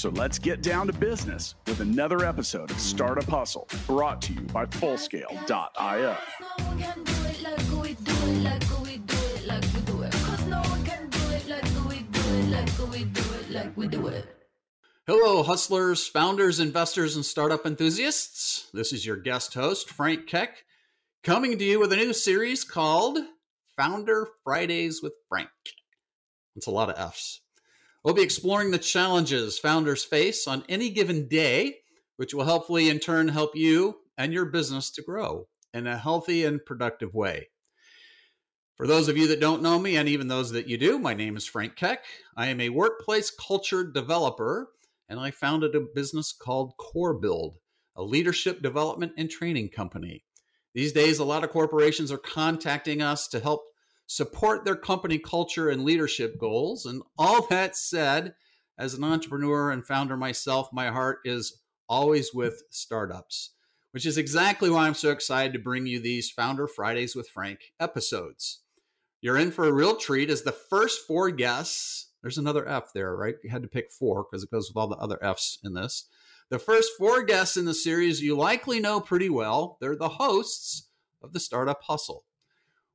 So let's get down to business with another episode of Startup Hustle brought to you by Fullscale.io. Hello, hustlers, founders, investors, and startup enthusiasts. This is your guest host, Frank Keck, coming to you with a new series called Founder Fridays with Frank. It's a lot of F's. We'll be exploring the challenges founders face on any given day, which will hopefully in turn help you and your business to grow in a healthy and productive way. For those of you that don't know me, and even those that you do, my name is Frank Keck. I am a workplace culture developer and I founded a business called Core Build, a leadership development and training company. These days, a lot of corporations are contacting us to help support their company culture and leadership goals. And all that said, as an entrepreneur and founder myself, my heart is always with startups, which is exactly why I'm so excited to bring you these Founder Fridays with Frank episodes. You're in for a real treat as the first four guests there's another F there, right? You had to pick four because it goes with all the other F's in this. The first four guests in the series you likely know pretty well. They're the hosts of the Startup Hustle.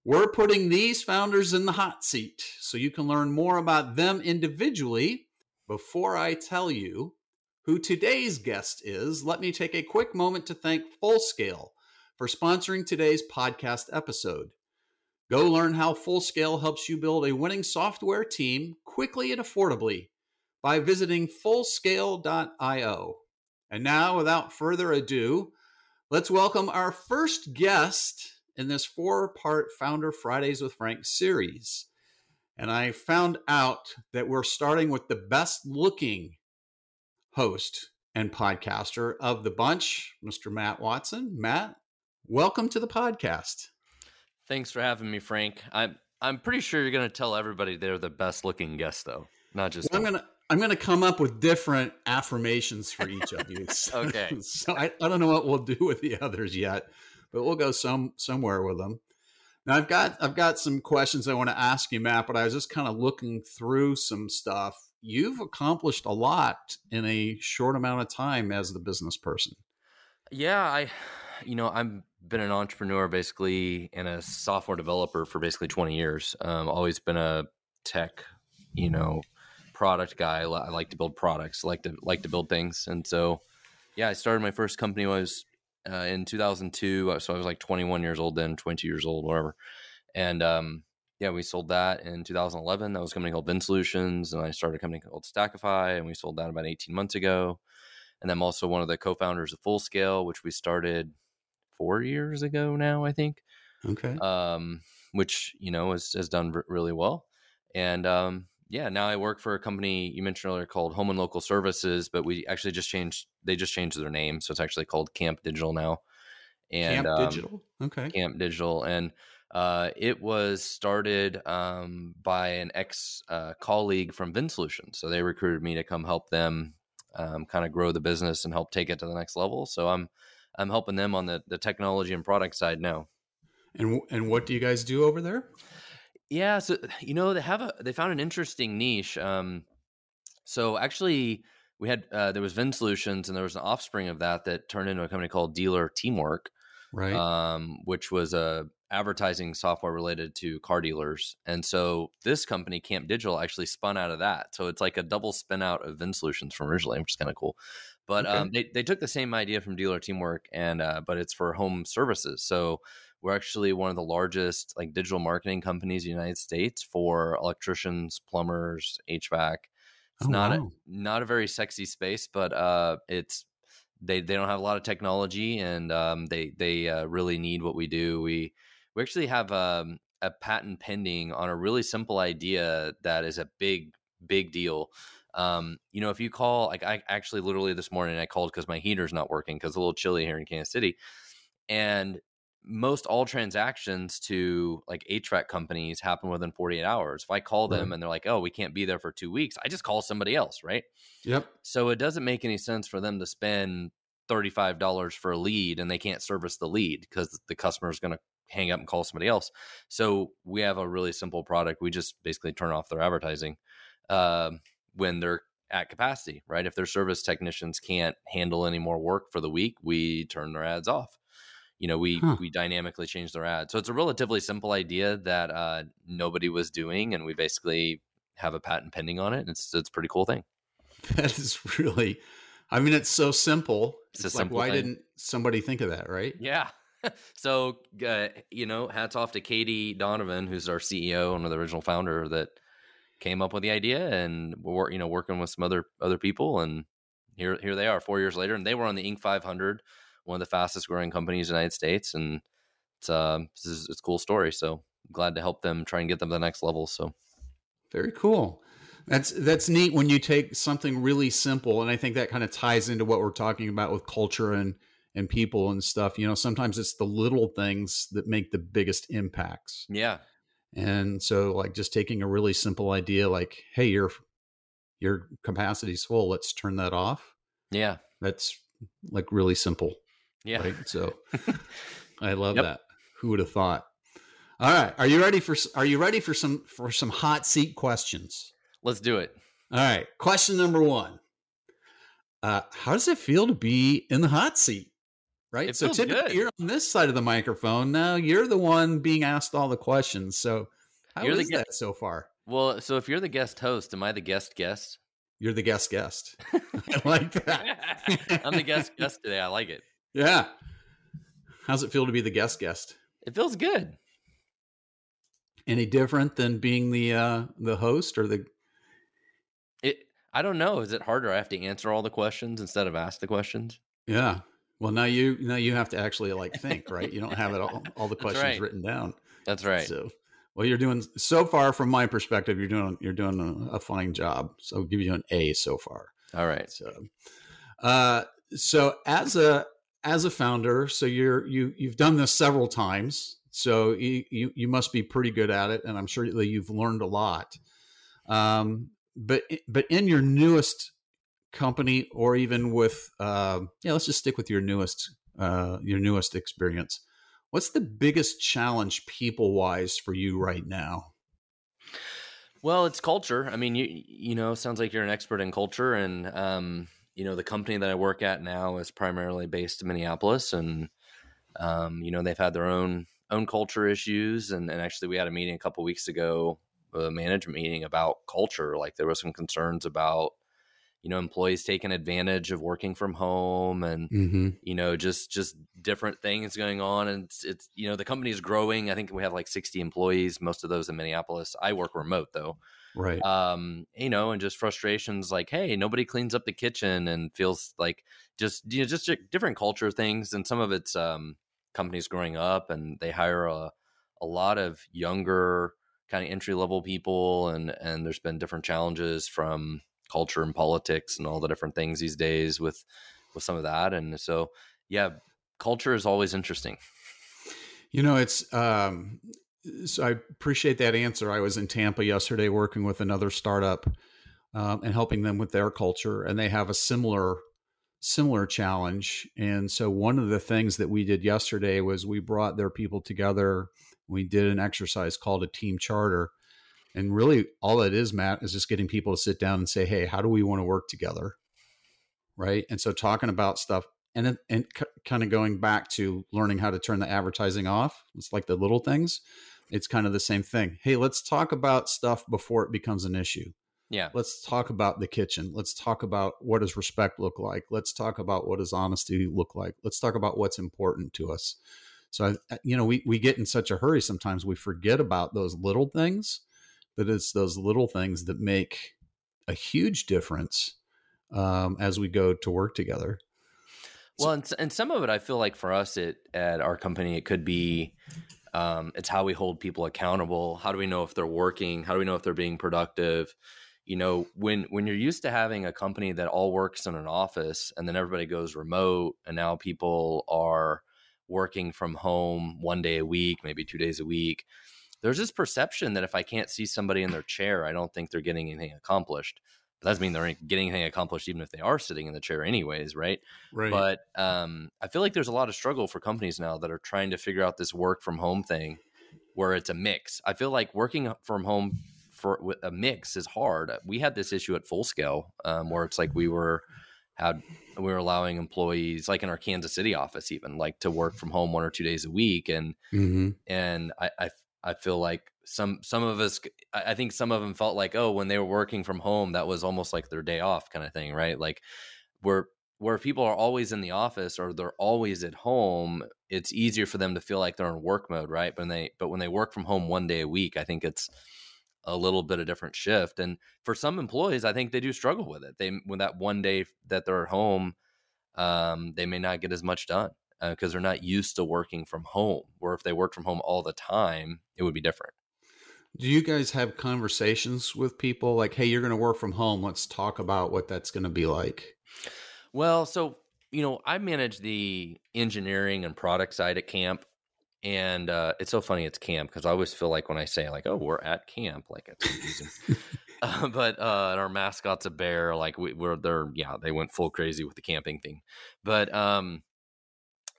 We're putting these founders in the hot seat so you can learn more about them individually. Before I tell you who today's guest is, let me take a quick moment to thank Fullscale for sponsoring today's podcast episode. Go learn how Fullscale helps you build a winning software team quickly and affordably by visiting fullscale.io. And now, without further ado, let's welcome our first guest in this four part Founder Fridays with Frank series. And I found out that we're starting with the best looking host and podcaster of the bunch, Mr. Matt Watson. Matt, welcome to the podcast. Thanks for having me, Frank. I'm I'm pretty sure you're going to tell everybody they're the best looking guest, though, not just. Well, I'm gonna I'm gonna come up with different affirmations for each of you. Okay. So I, I don't know what we'll do with the others yet, but we'll go some somewhere with them. Now I've got I've got some questions I want to ask you, Matt, but I was just kind of looking through some stuff. You've accomplished a lot in a short amount of time as the business person. Yeah, I you know, I've been an entrepreneur basically and a software developer for basically 20 years. Um, always been a tech, you know, product guy. I like to build products, like to like to build things, and so yeah, I started my first company i was uh, in 2002. Uh, so I was like 21 years old then, 22 years old, whatever, and um, yeah, we sold that in 2011. That was a company called VinSolutions, and I started a company called Stackify, and we sold that about 18 months ago. And I'm also one of the co-founders of Full Scale, which we started four years ago now, I think. Okay. Um, which you know has has done r- really well, and um, yeah, now I work for a company you mentioned earlier called Home and Local Services, but we actually just changed. They just changed their name, so it's actually called Camp Digital now. And Camp um, Digital, okay. Camp Digital, and uh, it was started um, by an ex uh, colleague from VinSolutions. So they recruited me to come help them um, kind of grow the business and help take it to the next level. So I'm I'm helping them on the the technology and product side now. And and what do you guys do over there? Yeah, so you know they have a they found an interesting niche. Um, so actually, we had uh, there was VinSolutions, and there was an offspring of that that turned into a company called Dealer Teamwork, right? Um, which was a advertising software related to car dealers. And so this company, Camp Digital, actually spun out of that. So it's like a double spin out of VinSolutions from originally, which is kind of cool. But okay. um, they, they took the same idea from dealer teamwork and uh, but it's for home services. So we're actually one of the largest like digital marketing companies in the United States for electricians, plumbers, HVAC. It's oh, not wow. a not a very sexy space, but uh, it's they they don't have a lot of technology and um, they they uh, really need what we do. We we actually have um, a patent pending on a really simple idea that is a big big deal um, you know, if you call, like I actually literally this morning I called because my heater's not working because it's a little chilly here in Kansas City, and most all transactions to like HVAC companies happen within 48 hours. If I call them Right. and they're like, "Oh, we can't be there for 2 weeks." I just call somebody else, right? Yep. So it doesn't make any sense for them to spend $35 for a lead and they can't service the lead because the customer is going to hang up and call somebody else. So we have a really simple product. We just basically turn off their advertising um, when they're at capacity, right? If their service technicians can't handle any more work for the week, we turn their ads off. You know, we Huh. we dynamically change their ads. So it's a relatively simple idea that uh, nobody was doing, and we basically have a patent pending on it. It's it's a pretty cool thing. That is really, I mean, it's so simple. It's a like, simple why thing. didn't somebody think of that, right? Yeah. so, uh, you know, hats off to Katie Donovan, who's our CEO and the original founder that came up with the idea, and we're you know working with some other other people, and here here they are four years later, and they were on the Inc. 500, one of the fastest growing companies in the United States, and it's um it's, it's a cool story. So glad to help them try and get them to the next level. So Very cool. That's that's neat when you take something really simple, and I think that kind of ties into what we're talking about with culture and and people and stuff. You know, sometimes it's the little things that make the biggest impacts. yeah, And so, like, just taking a really simple idea, like, "Hey, your your capacity's full. Let's turn that off." yeah, That's like really simple. Yeah. Right. So I love Yep. that. Who would have thought? All right. Are you ready for are you ready for some for some hot seat questions? Let's do it. All right. Question number 1. Uh how does it feel to be in the hot seat? Right? It so typically good. you're on this side of the microphone. Now you're the one being asked all the questions. So how You're the is that so far? Well, so if you're the guest host, am I the guest guest? You're the guest guest. I like that. I'm the guest guest today. I like it. Yeah. How's it feel to be the guest guest? It feels good. Any different than being the uh the host or the It. I don't know. Is it harder? I have to answer all the questions instead of ask the questions. Yeah. Well, now you now you have to actually like think, right? You don't have it all, all the questions right. written down. That's right. So, well, you're doing so far from my perspective. You're doing you're doing a, a fine job. So, I'll give you an A so far. all right. So, uh, so as a as a founder, so you're you you've done this several times. So you you, you must be pretty good at it, and I'm sure that you've learned a lot. Um, but but in your newest company, or even with uh, yeah, let's just stick with your newest uh, your newest experience. What's the biggest challenge people wise for you right now? Well, it's culture. I mean, you you know, sounds like you're an expert in culture, and um, you know, the company that I work at now is primarily based in Minneapolis, and um, you know, they've had their own own culture issues, and, and actually, we had a meeting a couple weeks ago, a management meeting about culture. Like there were some concerns about you know employees taking advantage of working from home and Mm-hmm. you know just just different things going on and it's, it's you know the company is growing i think we have like 60 employees most of those in minneapolis i work remote though Right. um you know and just frustrations like hey nobody cleans up the kitchen and feels like just you know just different culture things and some of it's um companies growing up and they hire a, a lot of younger kind of entry level people and and there's been different challenges from culture and politics and all the different things these days with with some of that and so yeah culture is always interesting You know, it's um so I appreciate that answer. I was in Tampa yesterday working with another startup um, and helping them with their culture, and they have a similar similar challenge. And so one of the things that we did yesterday was we brought their people together. We did an exercise called a team charter. And really all it is, Matt, is just getting people to sit down and say, "Hey, how do we want to work together?" Right? And so talking about stuff and then, and c- kind of going back to learning how to turn the advertising off. It's like the little things. It's kind of the same thing. Hey, let's talk about stuff before it becomes an issue. yeah Let's talk about the kitchen. Let's talk about what does respect look like. Let's talk about what does honesty look like. Let's talk about what's important to us. So, I, you know, we, we get in such a hurry sometimes we forget about those little things, but it's those little things that make a huge difference um, as we go to work together. Well, and, and some of it, I feel like for us at, at our company, it could be um, it's how we hold people accountable. How do we know if they're working? How do we know if they're being productive? You know, when when you're used to having a company that all works in an office and then everybody goes remote, and now people are working from home one day a week, maybe two days a week, there's this perception that if I can't see somebody in their chair, I don't think they're getting anything accomplished. But that doesn't mean they're getting anything accomplished, even if they are sitting in the chair, anyways, right? Right. But um, I feel like there's a lot of struggle for companies now that are trying to figure out this work from home thing, where it's a mix. I feel like working from home for a mix is hard. We had this issue at Full Scale um, where it's like we were had we were allowing employees like in our Kansas City office even like to work from home one or two days a week and mm-hmm. and I, I I feel like some some of us I think some of them felt like oh when they were working from home that was almost like their day off kind of thing right like where where people are always in the office or they're always at home it's easier for them to feel like they're in work mode right but when they but when they work from home one day a week I think it's a little bit of different shift. And for some employees, I think they do struggle with it. They when that one day that they're at home, um, they may not get as much done because uh, they're not used to working from home. Or if they work from home all the time, it would be different. Do you guys have conversations with people like, "Hey, you're going to work from home. Let's talk about what that's going to be like"? Well, so you know, I manage the engineering and product side at camp and uh, it's so funny it's camp because I always feel like when I say like, "Oh, we're at camp," like it's confusing. uh, but uh, our mascot's a bear. Like we, are they're yeah, they went full crazy with the camping thing. But um,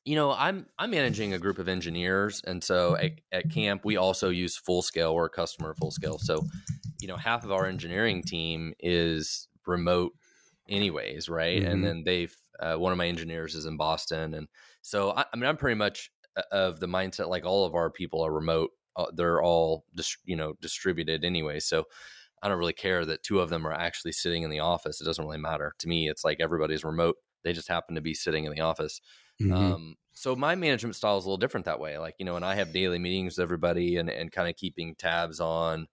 you know, I'm I'm managing a group of engineers, and so at, at camp we also use full scale. A customer full scale, so you know, half of our engineering team is remote, anyways, right? Mm-hmm. And then they've uh, one of my engineers is in Boston, and so I, I mean, I'm pretty much of the mindset like all of our people are remote uh, they're all just you know distributed anyway. So i don't really care that two of them are actually sitting in the office. It doesn't really matter to me. It's like everybody's remote. They just happen to be sitting in the office mm-hmm. um, so my management style is a little different that way like you know and i have daily meetings with everybody and, and kind of keeping tabs on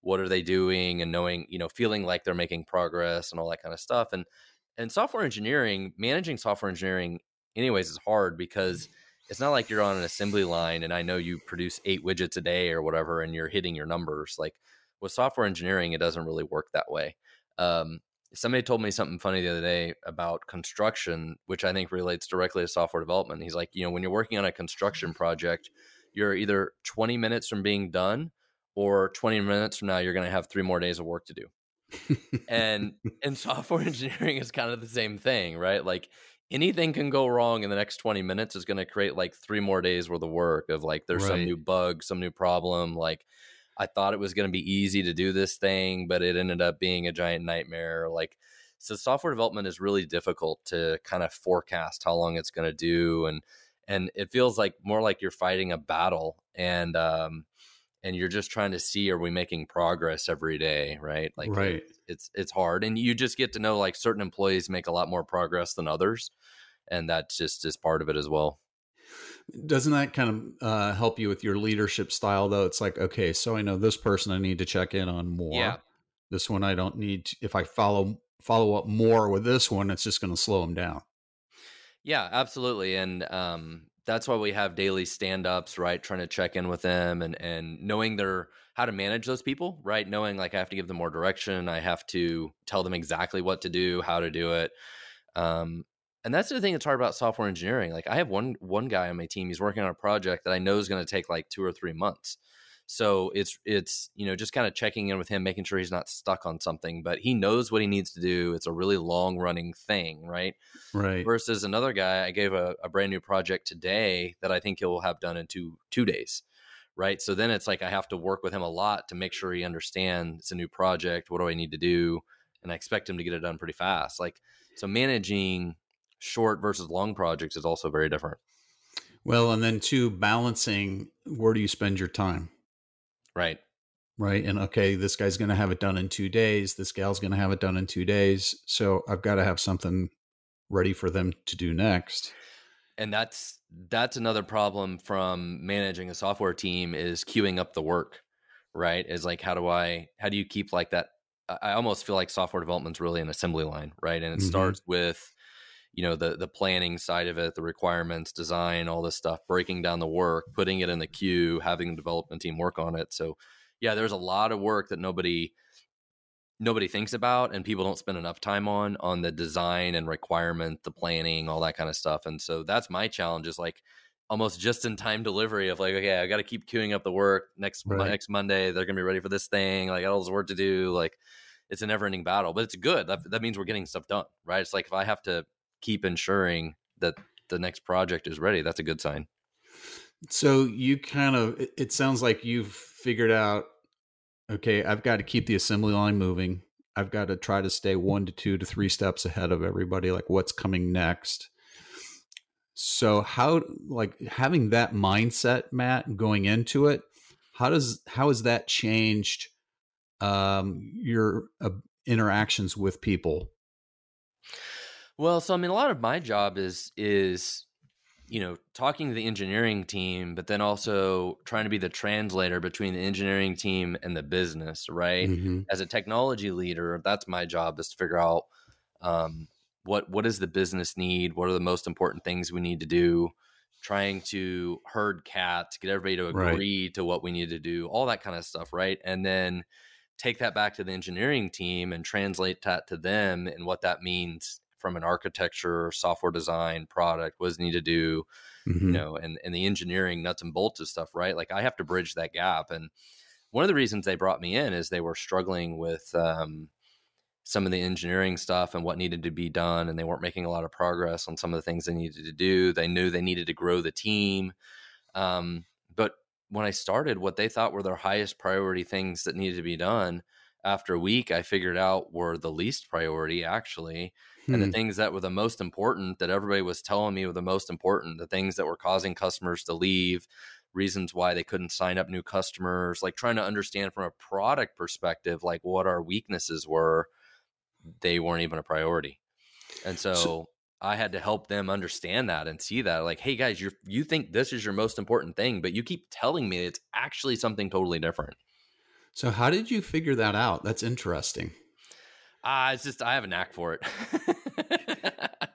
what are they doing and knowing you know feeling like they're making progress and all that kind of stuff and and software engineering managing software engineering anyways is hard because it's not like you're on an assembly line and I know you produce eight widgets a day or whatever and you're hitting your numbers. Like with software engineering, it doesn't really work that way. Um, somebody told me something funny the other day about construction, which I think relates directly to software development. He's like, you know, when you're working on a construction mm-hmm. project, you're either 20 minutes from being done or 20 minutes from now, you're going to have three more days of work to do. and and software engineering is kind of the same thing, right? Like anything can go wrong in the next 20 minutes is going to create like three more days worth of work of like there's right. some new bug some new problem like i thought it was going to be easy to do this thing but it ended up being a giant nightmare like so software development is really difficult to kind of forecast how long it's going to do and and it feels like more like you're fighting a battle and um and you're just trying to see are we making progress every day right like right. it's it's hard and you just get to know like certain employees make a lot more progress than others and that just is part of it as well doesn't that kind of uh, help you with your leadership style though? It's like okay so i know this person i need to check in on more. Yeah. this one i don't need to, if i follow follow up more with this one it's just going to slow them down. Yeah absolutely and um that's why we have daily stand-ups right? Trying to check in with them and and knowing their how to manage those people right? Knowing like i have to give them more direction i have to tell them exactly what to do how to do it. Um, and that's the thing that's hard about software engineering like i have one one guy on my team he's working on a project that i know is going to take like two or three months so it's it's you know just kind of checking in with him, making sure he's not stuck on something, but he knows what he needs to do. It's a really long running thing, right? Right. Versus another guy, I gave a, a brand new project today that I think he'll have done in two two days. Right. So then it's like I have to work with him a lot to make sure he understands it's a new project. What do I need to do? And I expect him to get it done pretty fast. Like so managing short versus long projects is also very different. Well, and then two, balancing where do you spend your time? Right. Right. And okay, this guy's going to have it done in two days. This gal's going to have it done in two days. So I've got to have something ready for them to do next. And that's that's another problem from managing a software team is queuing up the work, right? Is like how do I how do you keep like that I almost feel like software development's really an assembly line, right? And it mm-hmm. starts with you know the the planning side of it the requirements design all this stuff breaking down the work putting it in the queue having the development team work on it so yeah there's a lot of work that nobody nobody thinks about and people don't spend enough time on on the design and requirement the planning all that kind of stuff and so that's my challenge is like almost just in time delivery of like, okay, I got to keep queuing up the work next Right. next Monday. They're gonna be ready for this thing. Like, I got all this work to do. Like, it's a never ending battle, but it's good. That that means we're getting stuff done, right? It's like if I have to keep ensuring that the next project is ready, that's a good sign. So you kind of it, sounds like you've figured out okay, I've got to keep the assembly line moving. I've got to try to stay 1 to 2 to 3 steps ahead of everybody like what's coming next. So how like having that mindset Matt going into it, how does how has that changed um your uh, interactions with people? Well, so I mean, a lot of my job is is you know talking to the engineering team, but then also trying to be the translator between the engineering team and the business, right? Mhm. As a technology leader, that's my job is to figure out um, what what does the business need, what are the most important things we need to do, trying to herd cats, get everybody to Right. agree to what we need to do, all that kind of stuff, right? And then take that back to the engineering team and translate that to them and what that means from an architecture, software design, product, what does need to do, Mhm. you know, and, and the engineering nuts and bolts of stuff, right? Like I have to bridge that gap. And one of the reasons they brought me in is they were struggling with um, some of the engineering stuff and what needed to be done. And they weren't making a lot of progress on some of the things they needed to do. They knew they needed to grow the team. Um, but when I started, what they thought were their highest priority things that needed to be done, after a week, I figured out were the least priority actually and the Hmm. things that were the most important that everybody was telling me were the most important the things that were causing customers to leave reasons why they couldn't sign up new customers like trying to understand from a product perspective like what our weaknesses were they weren't even a priority and so, So- i had to help them understand that and see that like hey guys you you think this is your most important thing but you keep telling me it's actually something totally different So how did you figure that out? That's interesting. Ah, it's just I have a knack for it.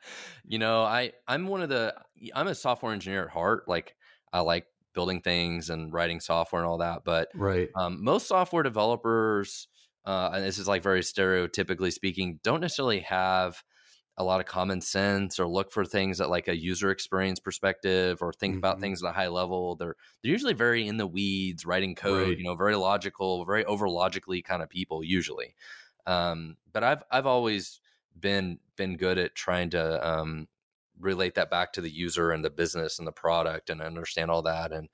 you know, I I'm one of the I'm a software engineer at heart. Like I like building things and writing software and all that. But Right. um, most software developers, uh, and this is like very stereotypically speaking, don't necessarily have a lot of common sense or look for things at like a user experience perspective or think about Mhm. things at a high level. They're they're usually very in the weeds, writing code. Right. You know, very logical, very over logically kind of people usually. Um, but I've I've always been been good at trying to um, relate that back to the user and the business and the product and understand all that and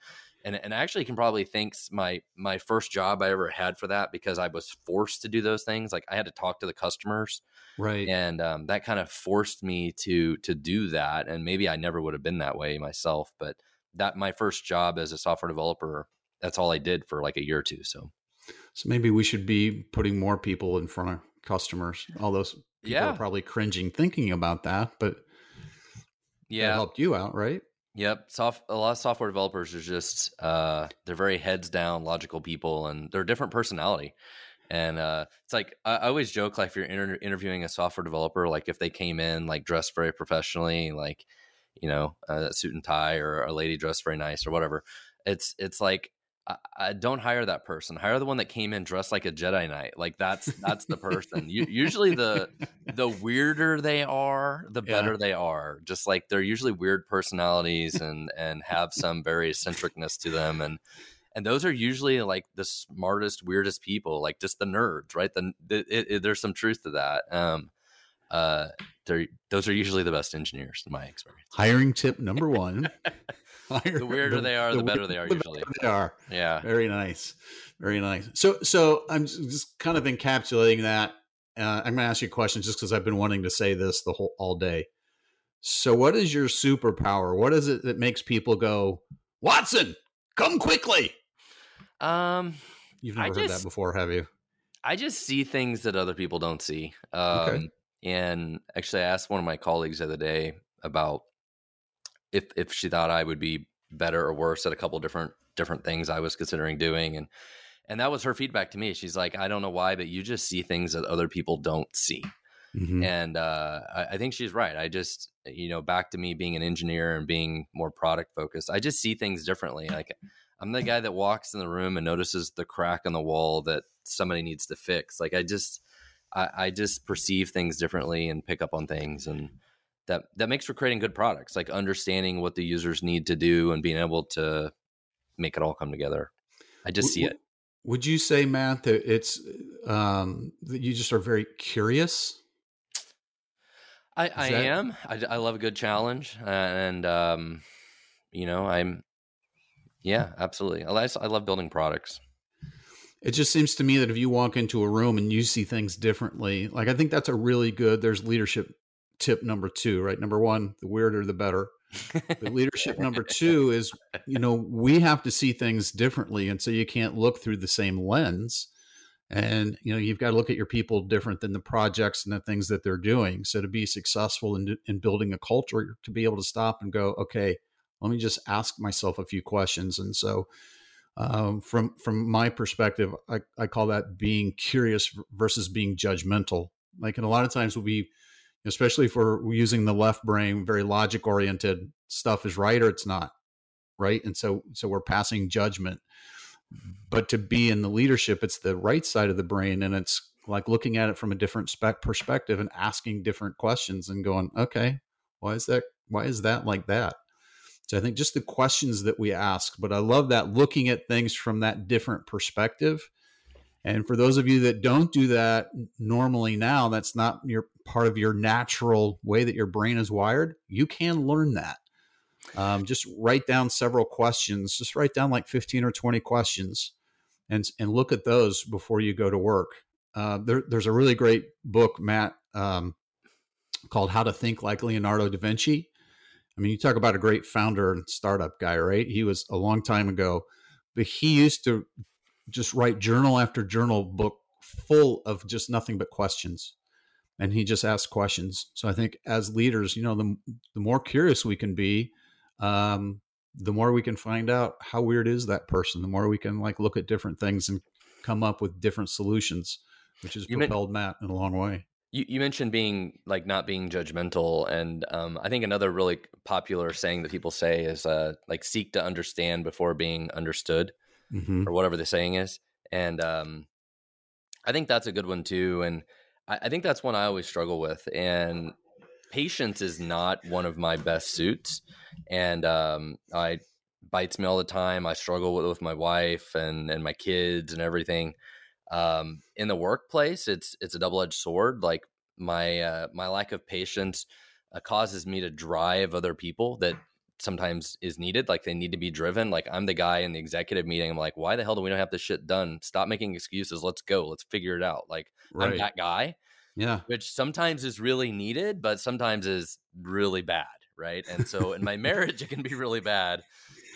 and and I actually can probably think my my first job I ever had for that because I was forced to do those things like I had to talk to the customers Right. and um, that kind of forced me to to do that and maybe I never would have been that way myself but that my first job as a software developer that's all I did for like a year or two so So maybe we should be putting more people in front of customers. All those people Yeah. are probably cringing thinking about that, but yeah helped you out, right? Yep, soft. A lot of software developers are just uh, they're very heads down, logical people, and they're a different personality. And uh, it's like I, I always joke, like if you're inter- interviewing a software developer, like if they came in like dressed very professionally, like you know, a suit and tie, or a lady dressed very nice, or whatever. It's it's like I, I don't hire that person. Hire the one that came in dressed like a Jedi Knight. Like that's that's the person. U- usually the the weirder they are, the Yeah. better they are. Just like they're usually weird personalities and and have some very eccentricness to them and and those are usually like the smartest weirdest people like just the nerds right the, it, it- there's some truth to that um uh they're those are usually the best engineers in my experience Hiring tip number one. Hire- the weirder they are the, better they are the usually They are. yeah Very nice. Very nice. So, so I'm just kind of encapsulating that. Uh, I'm going to ask you a question just because I've been wanting to say this the whole all day. So, what is your superpower? What is it that makes people go, Watson, come quickly? um You've I never heard just- that before, have you? I just see things that other people don't see. Um, Okay. And actually, I asked one of my colleagues the other day about if if she thought I would be better or worse at a couple different different things I was considering doing, and and that was her feedback to me. She's like, I don't know why, but you just see things that other people don't see. Mhm. And uh, I, I think she's right. I just, you know, back to me being an engineer and being more product focused, I just see things differently. Like I'm the guy that walks in the room and notices the crack on the wall that somebody needs to fix. Like I just, I, I just perceive things differently and pick up on things. And that that makes for creating good products, like understanding what the users need to do and being able to make it all come together. I just see it. Would you say, Matt, that it's um, that you just are very curious? I, I that... am. I, I love a good challenge, and um, you know, I'm. Yeah, absolutely. I, I love building products. It just seems to me that if you walk into a room and you see things differently, like I think that's a really good. There's leadership tip number two, right? Number one, the weirder the better. but leadership number two is, you know, we have to see things differently, and so you can't look through the same lens. And you know, you've got to look at your people different than the projects and the things that they're doing. So to be successful in in building a culture, to be able to stop and go, okay, let me just ask myself a few questions. And so, um, from from my perspective, I, I call that being curious versus being judgmental. Like, and a lot of times we'll be especially if we're using the left brain, very logic oriented stuff is right or it's not, right? And so so we're passing judgment. But to be in the leadership, it's the right side of the brain, and it's like looking at it from a different spec perspective and asking different questions and going, okay, why is that? Why is that like that? So I think just the questions that we ask, but I love that looking at things from that different perspective and for those of you that don't do that normally now, that's not your part of your natural way that your brain is wired. You can learn that. Um, just write down several questions. Just write down like 15 or 20 questions and, and look at those before you go to work. Uh, there, there's a really great book, Matt, um, called How to Think Like Leonardo da Vinci. I mean, you talk about a great founder and startup guy, right? He was a long time ago, but he used to just write journal after journal book full of just nothing but questions. And he just asks questions. So i think as leaders you know the, the more curious we can be um, the more we can find out how weird is that person. The more we can like look at different things and come up with different solutions which has you propelled matt in a long way. You, you mentioned being like not being judgmental. And um, i think another really popular saying that people say is uh, like seek to understand before being understood mm-hmm. or whatever the saying is. And um, I think that's a good one too. And I, I think that's one I always struggle with. And patience is not one of my best suits. And um, I bites me all the time. I struggle with, with my wife and, and my kids and everything. Um, in the workplace, it's it's a double edged sword. Like my uh, my lack of patience uh, causes me to drive other people that sometimes is needed. Like they need to be driven. Like I'm the guy in the executive meeting. I'm like, why the hell do we not have this shit done? Stop making excuses. Let's go. Let's figure it out. Like right. I'm that guy. Yeah. Which sometimes is really needed, but sometimes is really bad. Right. And so in my marriage, it can be really bad.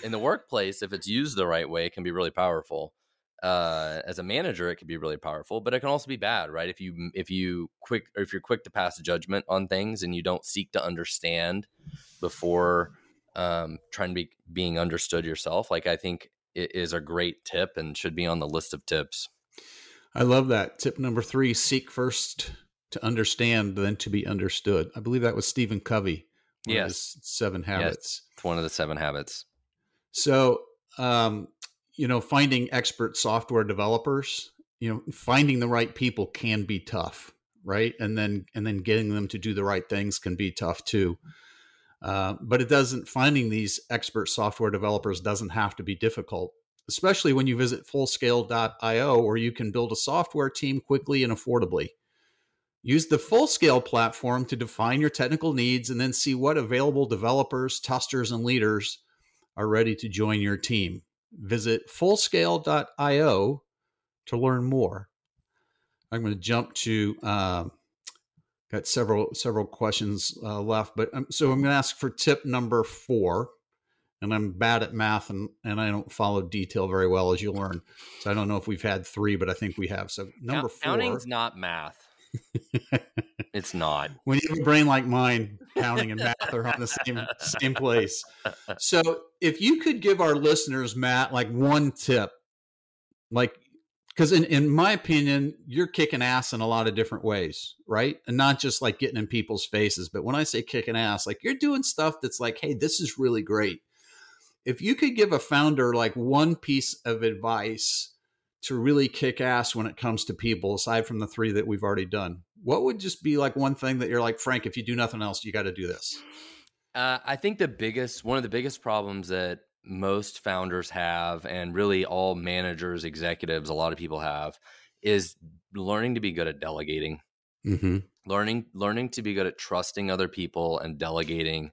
In the workplace, if it's used the right way, it can be really powerful. Uh, as a manager, it can be really powerful, but it can also be bad, right? If you if you quick or if you're quick to pass judgment on things and you don't seek to understand before um, trying to be being understood yourself, like I think it is a great tip and should be on the list of tips. I love that. Tip number three seek first to understand, then to be understood. I believe that was Stephen Covey. Yes. Seven habits. Yes, one of the seven habits. So, um, you know, finding expert software developers, you know, finding the right people can be tough, right? And then, and then getting them to do the right things can be tough too. Uh, but it doesn't finding these expert software developers doesn't have to be difficult especially when you visit fullscale.io where you can build a software team quickly and affordably. Use the fullscale platform to define your technical needs and then see what available developers testers and leaders are ready to join your team. Visit fullscale.io to learn more. I'm going to jump to um, got several several questions uh, left, but um, so I'm going to ask for tip number four. And I'm bad at math and, and I don't follow detail very well, as you learn. So I don't know if we've had three, but I think we have. So number four. Counting's not math. it's not. When you have a brain like mine, counting and math are on the same same place. So if you could give our listeners, Matt, like one tip, like because in, in my opinion you're kicking ass in a lot of different ways right and not just like getting in people's faces but when i say kicking ass like you're doing stuff that's like hey this is really great if you could give a founder like one piece of advice to really kick ass when it comes to people, aside from the three that we've already done, what would just be like one thing that you're like, Frank, if you do nothing else, you got to do this? Uh, I think the biggest, one of the biggest problems that most founders have, and really all managers, executives, a lot of people have, is learning to be good at delegating. Mm-hmm. Learning, learning to be good at trusting other people and delegating.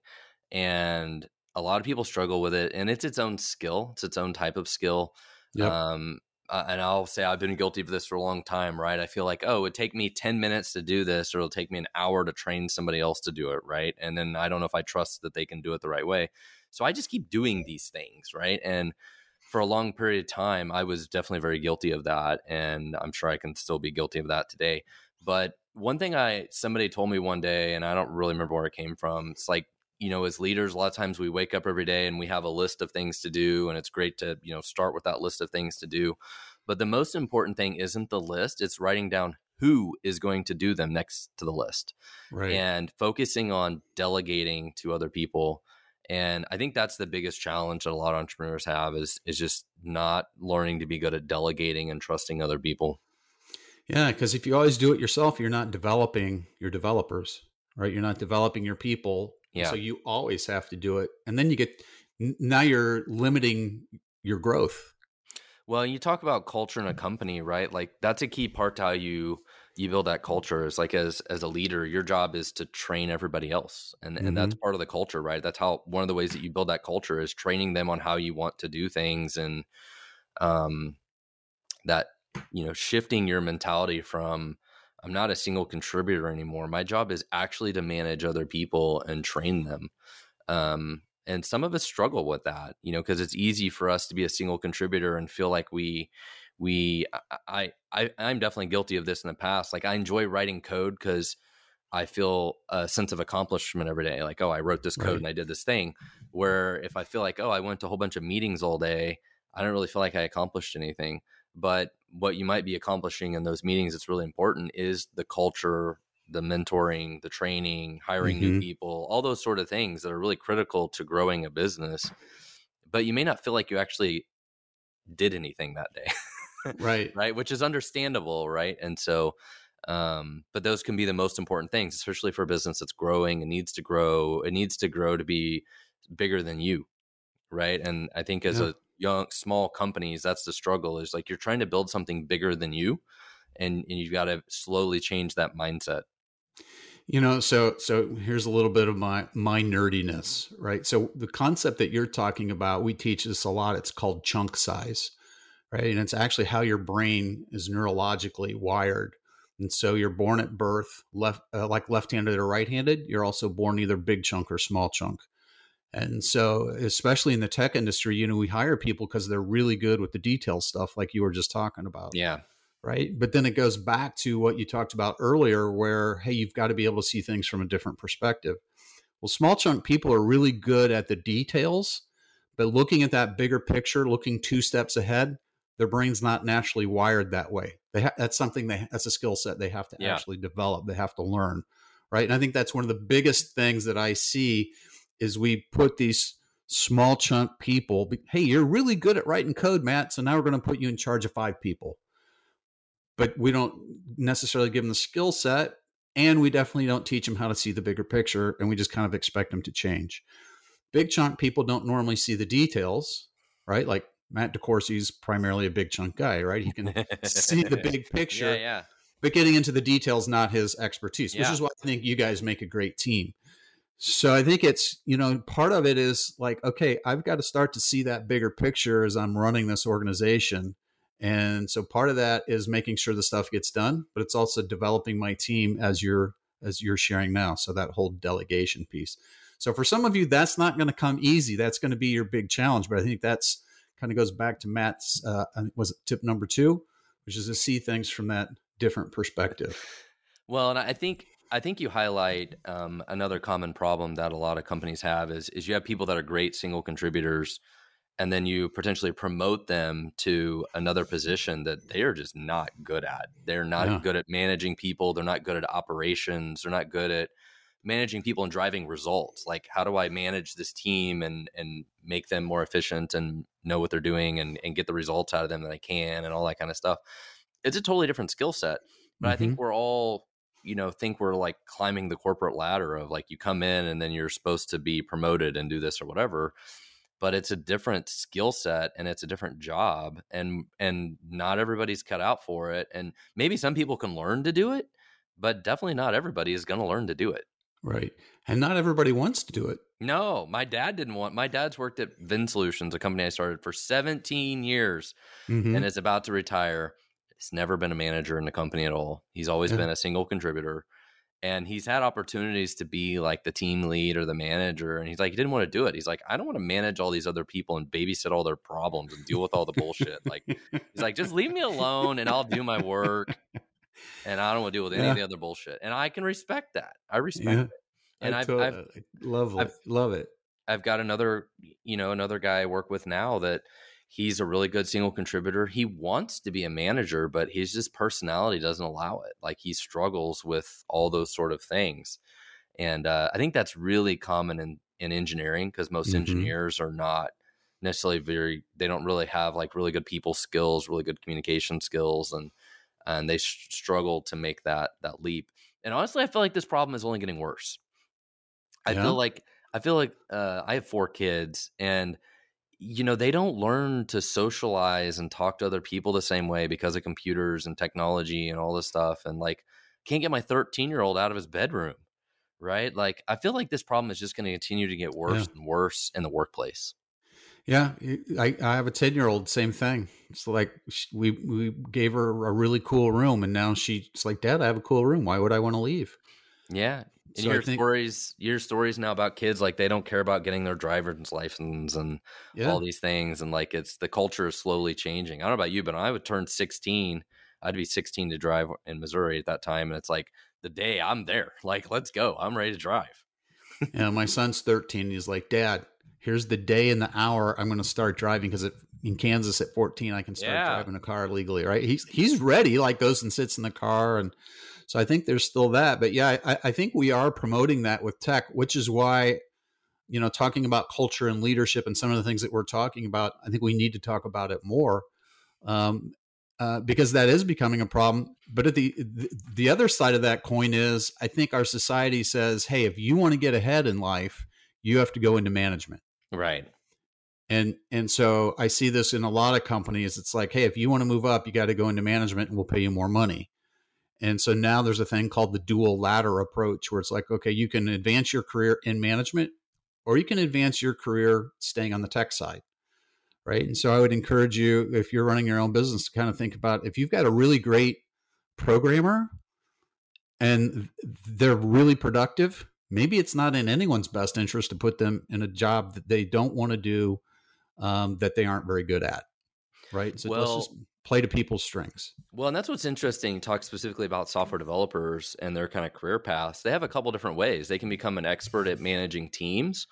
And a lot of people struggle with it, and it's its own skill. It's its own type of skill. Yep. Um, uh, and I'll say I've been guilty of this for a long time, right? I feel like, oh, it would take me 10 minutes to do this, or it'll take me an hour to train somebody else to do it, right? And then I don't know if I trust that they can do it the right way. So I just keep doing these things, right? And for a long period of time, I was definitely very guilty of that. And I'm sure I can still be guilty of that today. But one thing I, somebody told me one day, and I don't really remember where it came from, it's like, you know, as leaders, a lot of times we wake up every day and we have a list of things to do, and it's great to, you know, start with that list of things to do. But the most important thing isn't the list, it's writing down who is going to do them next to the list. Right. And focusing on delegating to other people. And I think that's the biggest challenge that a lot of entrepreneurs have is is just not learning to be good at delegating and trusting other people. Yeah, because if you always do it yourself, you're not developing your developers, right? You're not developing your people yeah. So you always have to do it. And then you get, now you're limiting your growth. Well, you talk about culture in a company, right? Like that's a key part to how you you build that culture. Is like as as a leader, your job is to train everybody else, and mm-hmm. and that's mm-hmm. part of the culture, right? That's how one of the ways that you build that culture is training them on how you want to do things, and um, that you know shifting your mentality from I'm not a single contributor anymore. My job is actually to manage other people and train them. Um, and some of us struggle with that, you know, because it's easy for us to be a single contributor and feel like we, we, I, I, I'm definitely guilty of this in the past. Like I enjoy writing code because I feel a sense of accomplishment every day. Like, oh, I wrote this code right. and I did this thing. Where if I feel like, oh, I went to a whole bunch of meetings all day, I don't really feel like I accomplished anything. But what you might be accomplishing in those meetings that's really important is the culture the mentoring the training hiring mm-hmm. new people all those sort of things that are really critical to growing a business but you may not feel like you actually did anything that day right. right? Which is understandable right? And so um, but those can be the most important things especially for a business that's growing and needs to grow it needs to grow to be bigger than you right? And i think as yeah. a young small companies that's the struggle is like you're trying to build something bigger than you and, and you've got to slowly change that mindset. You know so so here's a little bit of my my nerdiness right? So the concept that you're talking about we teach this a lot it's called chunk size right and it's actually how your brain is neurologically wired and so you're born at birth left uh, like left-handed or right-handed you're also born either big chunk or small chunk and so, especially in the tech industry, you know, we hire people because they're really good with the detail stuff, like you were just talking about. Yeah. Right. But then it goes back to what you talked about earlier, where, hey, you've got to be able to see things from a different perspective. Well, small chunk people are really good at the details, but looking at that bigger picture, looking two steps ahead, their brain's not naturally wired that way. They ha- that's something they that's a skill set they have to yeah. actually develop. They have to learn, right? And I think that's one of the biggest things that I see is we put these small chunk people hey you're really good at writing code matt so now we're going to put you in charge of five people but we don't necessarily give them the skill set and we definitely don't teach them how to see the bigger picture and we just kind of expect them to change big chunk people don't normally see the details right like matt is primarily a big chunk guy right he can see the big picture yeah, yeah. but getting into the details not his expertise yeah. which is why i think you guys make a great team so I think it's, you know, part of it is like, okay, I've got to start to see that bigger picture as I'm running this organization. And so part of that is making sure the stuff gets done, but it's also developing my team as you're as you're sharing now. So that whole delegation piece. So for some of you, that's not going to come easy. That's going to be your big challenge. But I think that's kind of goes back to Matt's uh, was it tip number two, which is to see things from that different perspective. Well, and I think I think you highlight um, another common problem that a lot of companies have is is you have people that are great single contributors, and then you potentially promote them to another position that they are just not good at. They're not yeah. good at managing people. They're not good at operations. They're not good at managing people and driving results. Like, how do I manage this team and and make them more efficient and know what they're doing and and get the results out of them that I can and all that kind of stuff. It's a totally different skill set. But mm-hmm. I think mm-hmm. we're all you know think we're like climbing the corporate ladder of like you come in and then you're supposed to be promoted and do this or whatever but it's a different skill set and it's a different job and and not everybody's cut out for it and maybe some people can learn to do it but definitely not everybody is going to learn to do it right. And not everybody wants to do it. No my dad didn't want my dad's worked at VinSolutions a company i started for 17 years mm-hmm. and is about to retire. He's never been a manager in the company at all. He's always yeah. been a single contributor. And he's had opportunities to be like the team lead or the manager and he's like he didn't want to do it. He's like i don't want to manage all these other people and babysit all their problems and deal with all the bullshit. Like he's like just leave me alone and i'll do my work and i don't want to deal with any yeah. of the other bullshit and i can respect that i respect yeah. it and I I've, I've, love it I've, love it i've got another you know another guy i work with now that he's a really good single contributor. He wants to be a manager, but his just personality doesn't allow it. Like he struggles with all those sort of things. And uh, I think that's really common in, in engineering because most mm-hmm. engineers are not necessarily very, they don't really have like really good people skills, really good communication skills. And, and they sh- struggle to make that, that leap. And honestly, I feel like this problem is only getting worse. I yeah. feel like, I feel like uh, I have four kids and you know they don't learn to socialize and talk to other people the same way because of computers and technology and all this stuff and like can't get my 13 year old out of his bedroom right like i feel like this problem is just going to continue to get worse yeah. and worse in the workplace yeah i, I have a 10 year old same thing it's like we we gave her a really cool room and now she's like dad i have a cool room why would i want to leave yeah and so you hear think, stories, your stories now about kids like they don't care about getting their driver's license and yeah. all these things, and like it's the culture is slowly changing. I don't know about you, but I would turn sixteen. I'd be sixteen to drive in Missouri at that time, and it's like the day I'm there, like let's go, I'm ready to drive. yeah, my son's thirteen. He's like, Dad, here's the day and the hour I'm going to start driving because in Kansas at 14 I can start yeah. driving a car legally, right? He's he's ready, like goes and sits in the car and so I think there's still that. But yeah, I, I think we are promoting that with tech, which is why, you know, talking about culture and leadership and some of the things that we're talking about, I think we need to talk about it more. Um, uh, because that is becoming a problem. But at the, the the other side of that coin is, I think our society says, "Hey, if you want to get ahead in life, you have to go into management." Right. And and so I see this in a lot of companies. It's like, hey, if you want to move up, you got to go into management, and we'll pay you more money. And so now there's a thing called the dual ladder approach where it's like, okay, you can advance your career in management or you can advance your career staying on the tech side. Right. And so I would encourage you, if you're running your own business, to kind of think about if you've got a really great programmer and they're really productive, maybe it's not in anyone's best interest to put them in a job that they don't want to do um, that they aren't very good at. Right. So well, let's just play to people's strengths. Well, and that's what's interesting. Talk specifically about software developers and their kind of career paths. They have a couple different ways. They can become an expert at managing teams,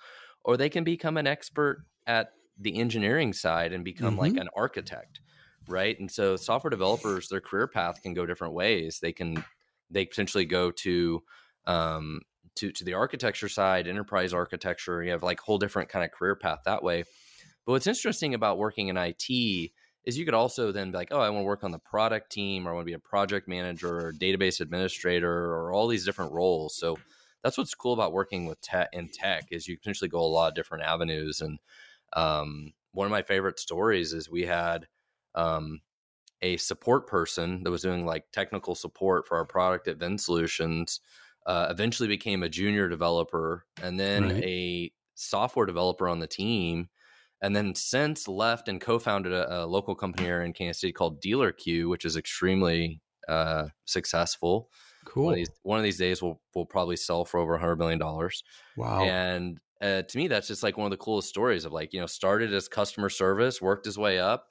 or they can become an expert at the engineering side and become mm-hmm. like an architect, right? And so, software developers, their career path can go different ways. They can they potentially go to um, to to the architecture side, enterprise architecture. You have like whole different kind of career path that way. But what's interesting about working in IT is you could also then be like, oh, I want to work on the product team or I want to be a project manager or database administrator or all these different roles. So that's what's cool about working with tech in tech is you potentially go a lot of different avenues. And um, one of my favorite stories is we had um, a support person that was doing like technical support for our product at VinSolutions. Uh, eventually became a junior developer and then right. a software developer on the team and then since left and co-founded a, a, local company here in Kansas City called DealerQ, which is extremely uh, successful. Cool. One of, these, one of these days, we'll we'll probably sell for over a hundred million dollars. Wow! And uh, to me, that's just like one of the coolest stories of like you know started as customer service, worked his way up,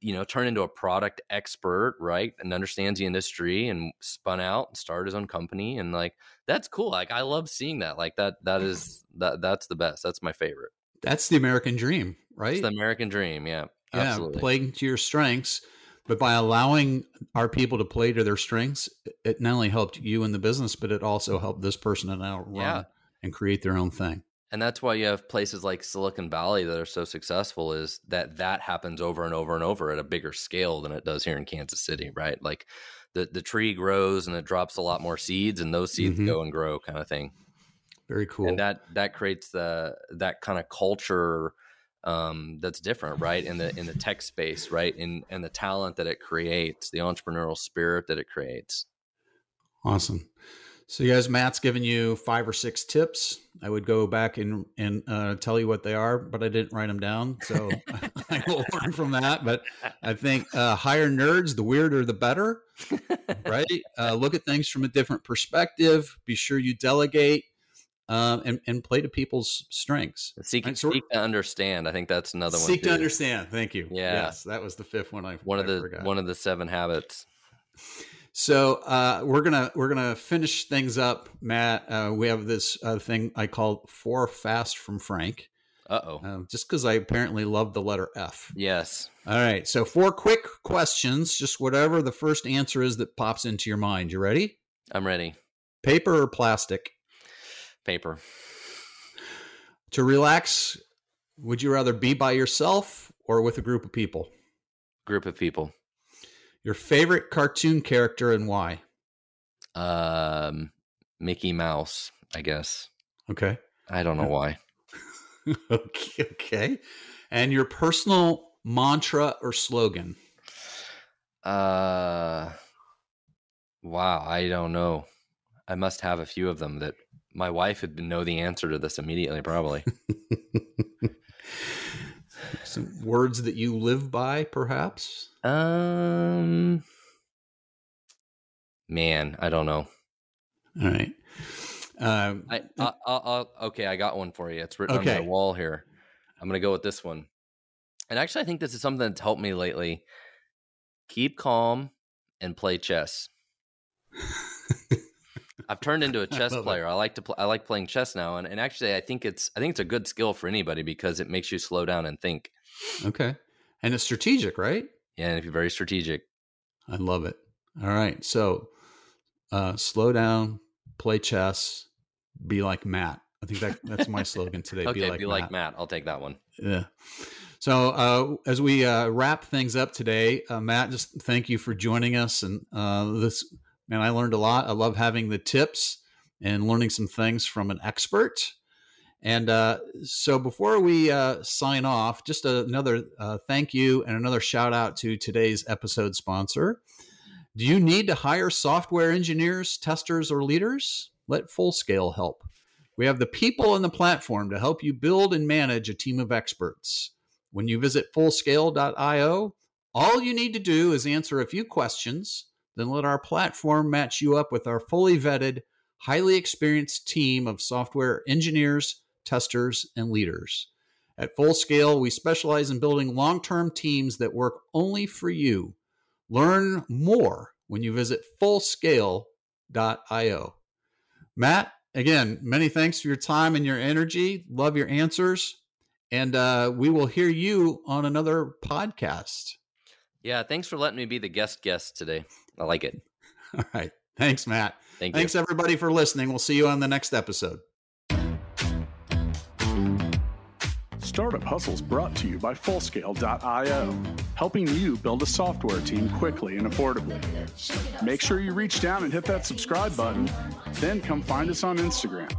you know, turned into a product expert, right, and understands the industry, and spun out and started his own company, and like that's cool. Like I love seeing that. Like that that is that that's the best. That's my favorite. That's the American dream, right? It's the American dream, yeah. Absolutely. Yeah, playing to your strengths. But by allowing our people to play to their strengths, it not only helped you in the business, but it also helped this person to now run Yeah. and create their own thing. And that's why you have places like Silicon Valley that are so successful is that that happens over and over and over at a bigger scale than it does here in Kansas City, right? Like the the tree grows and it drops a lot more seeds, and those seeds Mhm. go and grow, kind of thing. Very cool. and that that creates the that kind of culture um, that's different, right? In the in the tech space, right? In and the talent that it creates, the entrepreneurial spirit that it creates. Awesome. So, you guys, Matt's given you five or six tips. I would go back and and uh, tell you what they are, but I didn't write them down, so I will learn from that. But I think uh, hire nerds. The weirder, the better. Right? Uh, look at things from a different perspective. Be sure you delegate um, and and play to people's strengths. Seek, Right, so seek to understand. I think that's another one. Seek to understand. Thank you. Yeah. Yes, that was the fifth one. I One of I the forgot. one of the seven habits. So uh, we're gonna we're gonna finish things up, Matt. Uh, we have this uh, thing I call four fast from Frank, Uh oh. um, just because I apparently love the letter F. Yes. All right, so four quick questions, just whatever the first answer is that pops into your mind. You ready? I'm ready. Paper or plastic? Paper. To relax, would you rather be by yourself or with a group of people? Group of people. Your favorite cartoon character and why? Um, Mickey Mouse. I guess. Okay. I don't know why. okay. Okay. And your personal mantra or slogan? Uh, wow. I don't know. I must have a few of them that my wife would know the answer to this immediately, probably. Some words that you live by, perhaps? um, man, I don't know. All right. Um, I, I, I, I'll, okay, I got one for you. It's written on Okay. my wall here. I'm gonna go with this one. And actually, I think this is something that's helped me lately. Keep calm and play chess. I've turned into a chess it. player. I like to play. I like playing chess now, and, and actually, I think it's I think it's a good skill for anybody because it makes you slow down and think. okay. And it's strategic, right? Yeah, and if you're very strategic, I love it. All right. So uh, slow down, play chess, be like Matt. I think that that's my slogan today. okay, be like Matt. I'll take that one. Yeah. So uh, as we uh, wrap things up today, uh, Matt, just thank you for joining us. And uh, this, man, I learned a lot. I love having the tips and learning some things from an expert. And uh, so before we uh, sign off, just another uh, thank you and another shout out to today's episode sponsor. Do you need to hire software engineers, testers, or leaders? Let Full Scale help. We have the people and the platform to help you build and manage a team of experts. When you visit fullscale.io, all you need to do is answer a few questions, then let our platform match you up with our fully vetted, highly experienced team of software engineers, testers, and leaders. At Full Scale, we specialize in building long term teams that work only for you. Learn more when you visit fullscale.io. Matt, again, many thanks for your time and your energy. Love your answers. And uh, we will hear you on another podcast. Yeah, thanks for letting me be the guest guest today. I like it. All right. Thanks, Matt. Thank Thanks, you. everybody, for listening. We'll see you on the next episode. Startup Hustles brought to you by Fullscale.io, helping you build a software team quickly and affordably. Make sure you reach down and hit that subscribe button, then come find us on Instagram.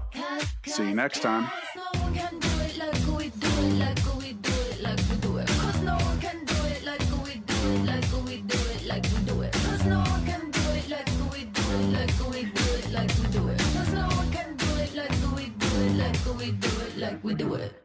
See you next time. No one can like we do it.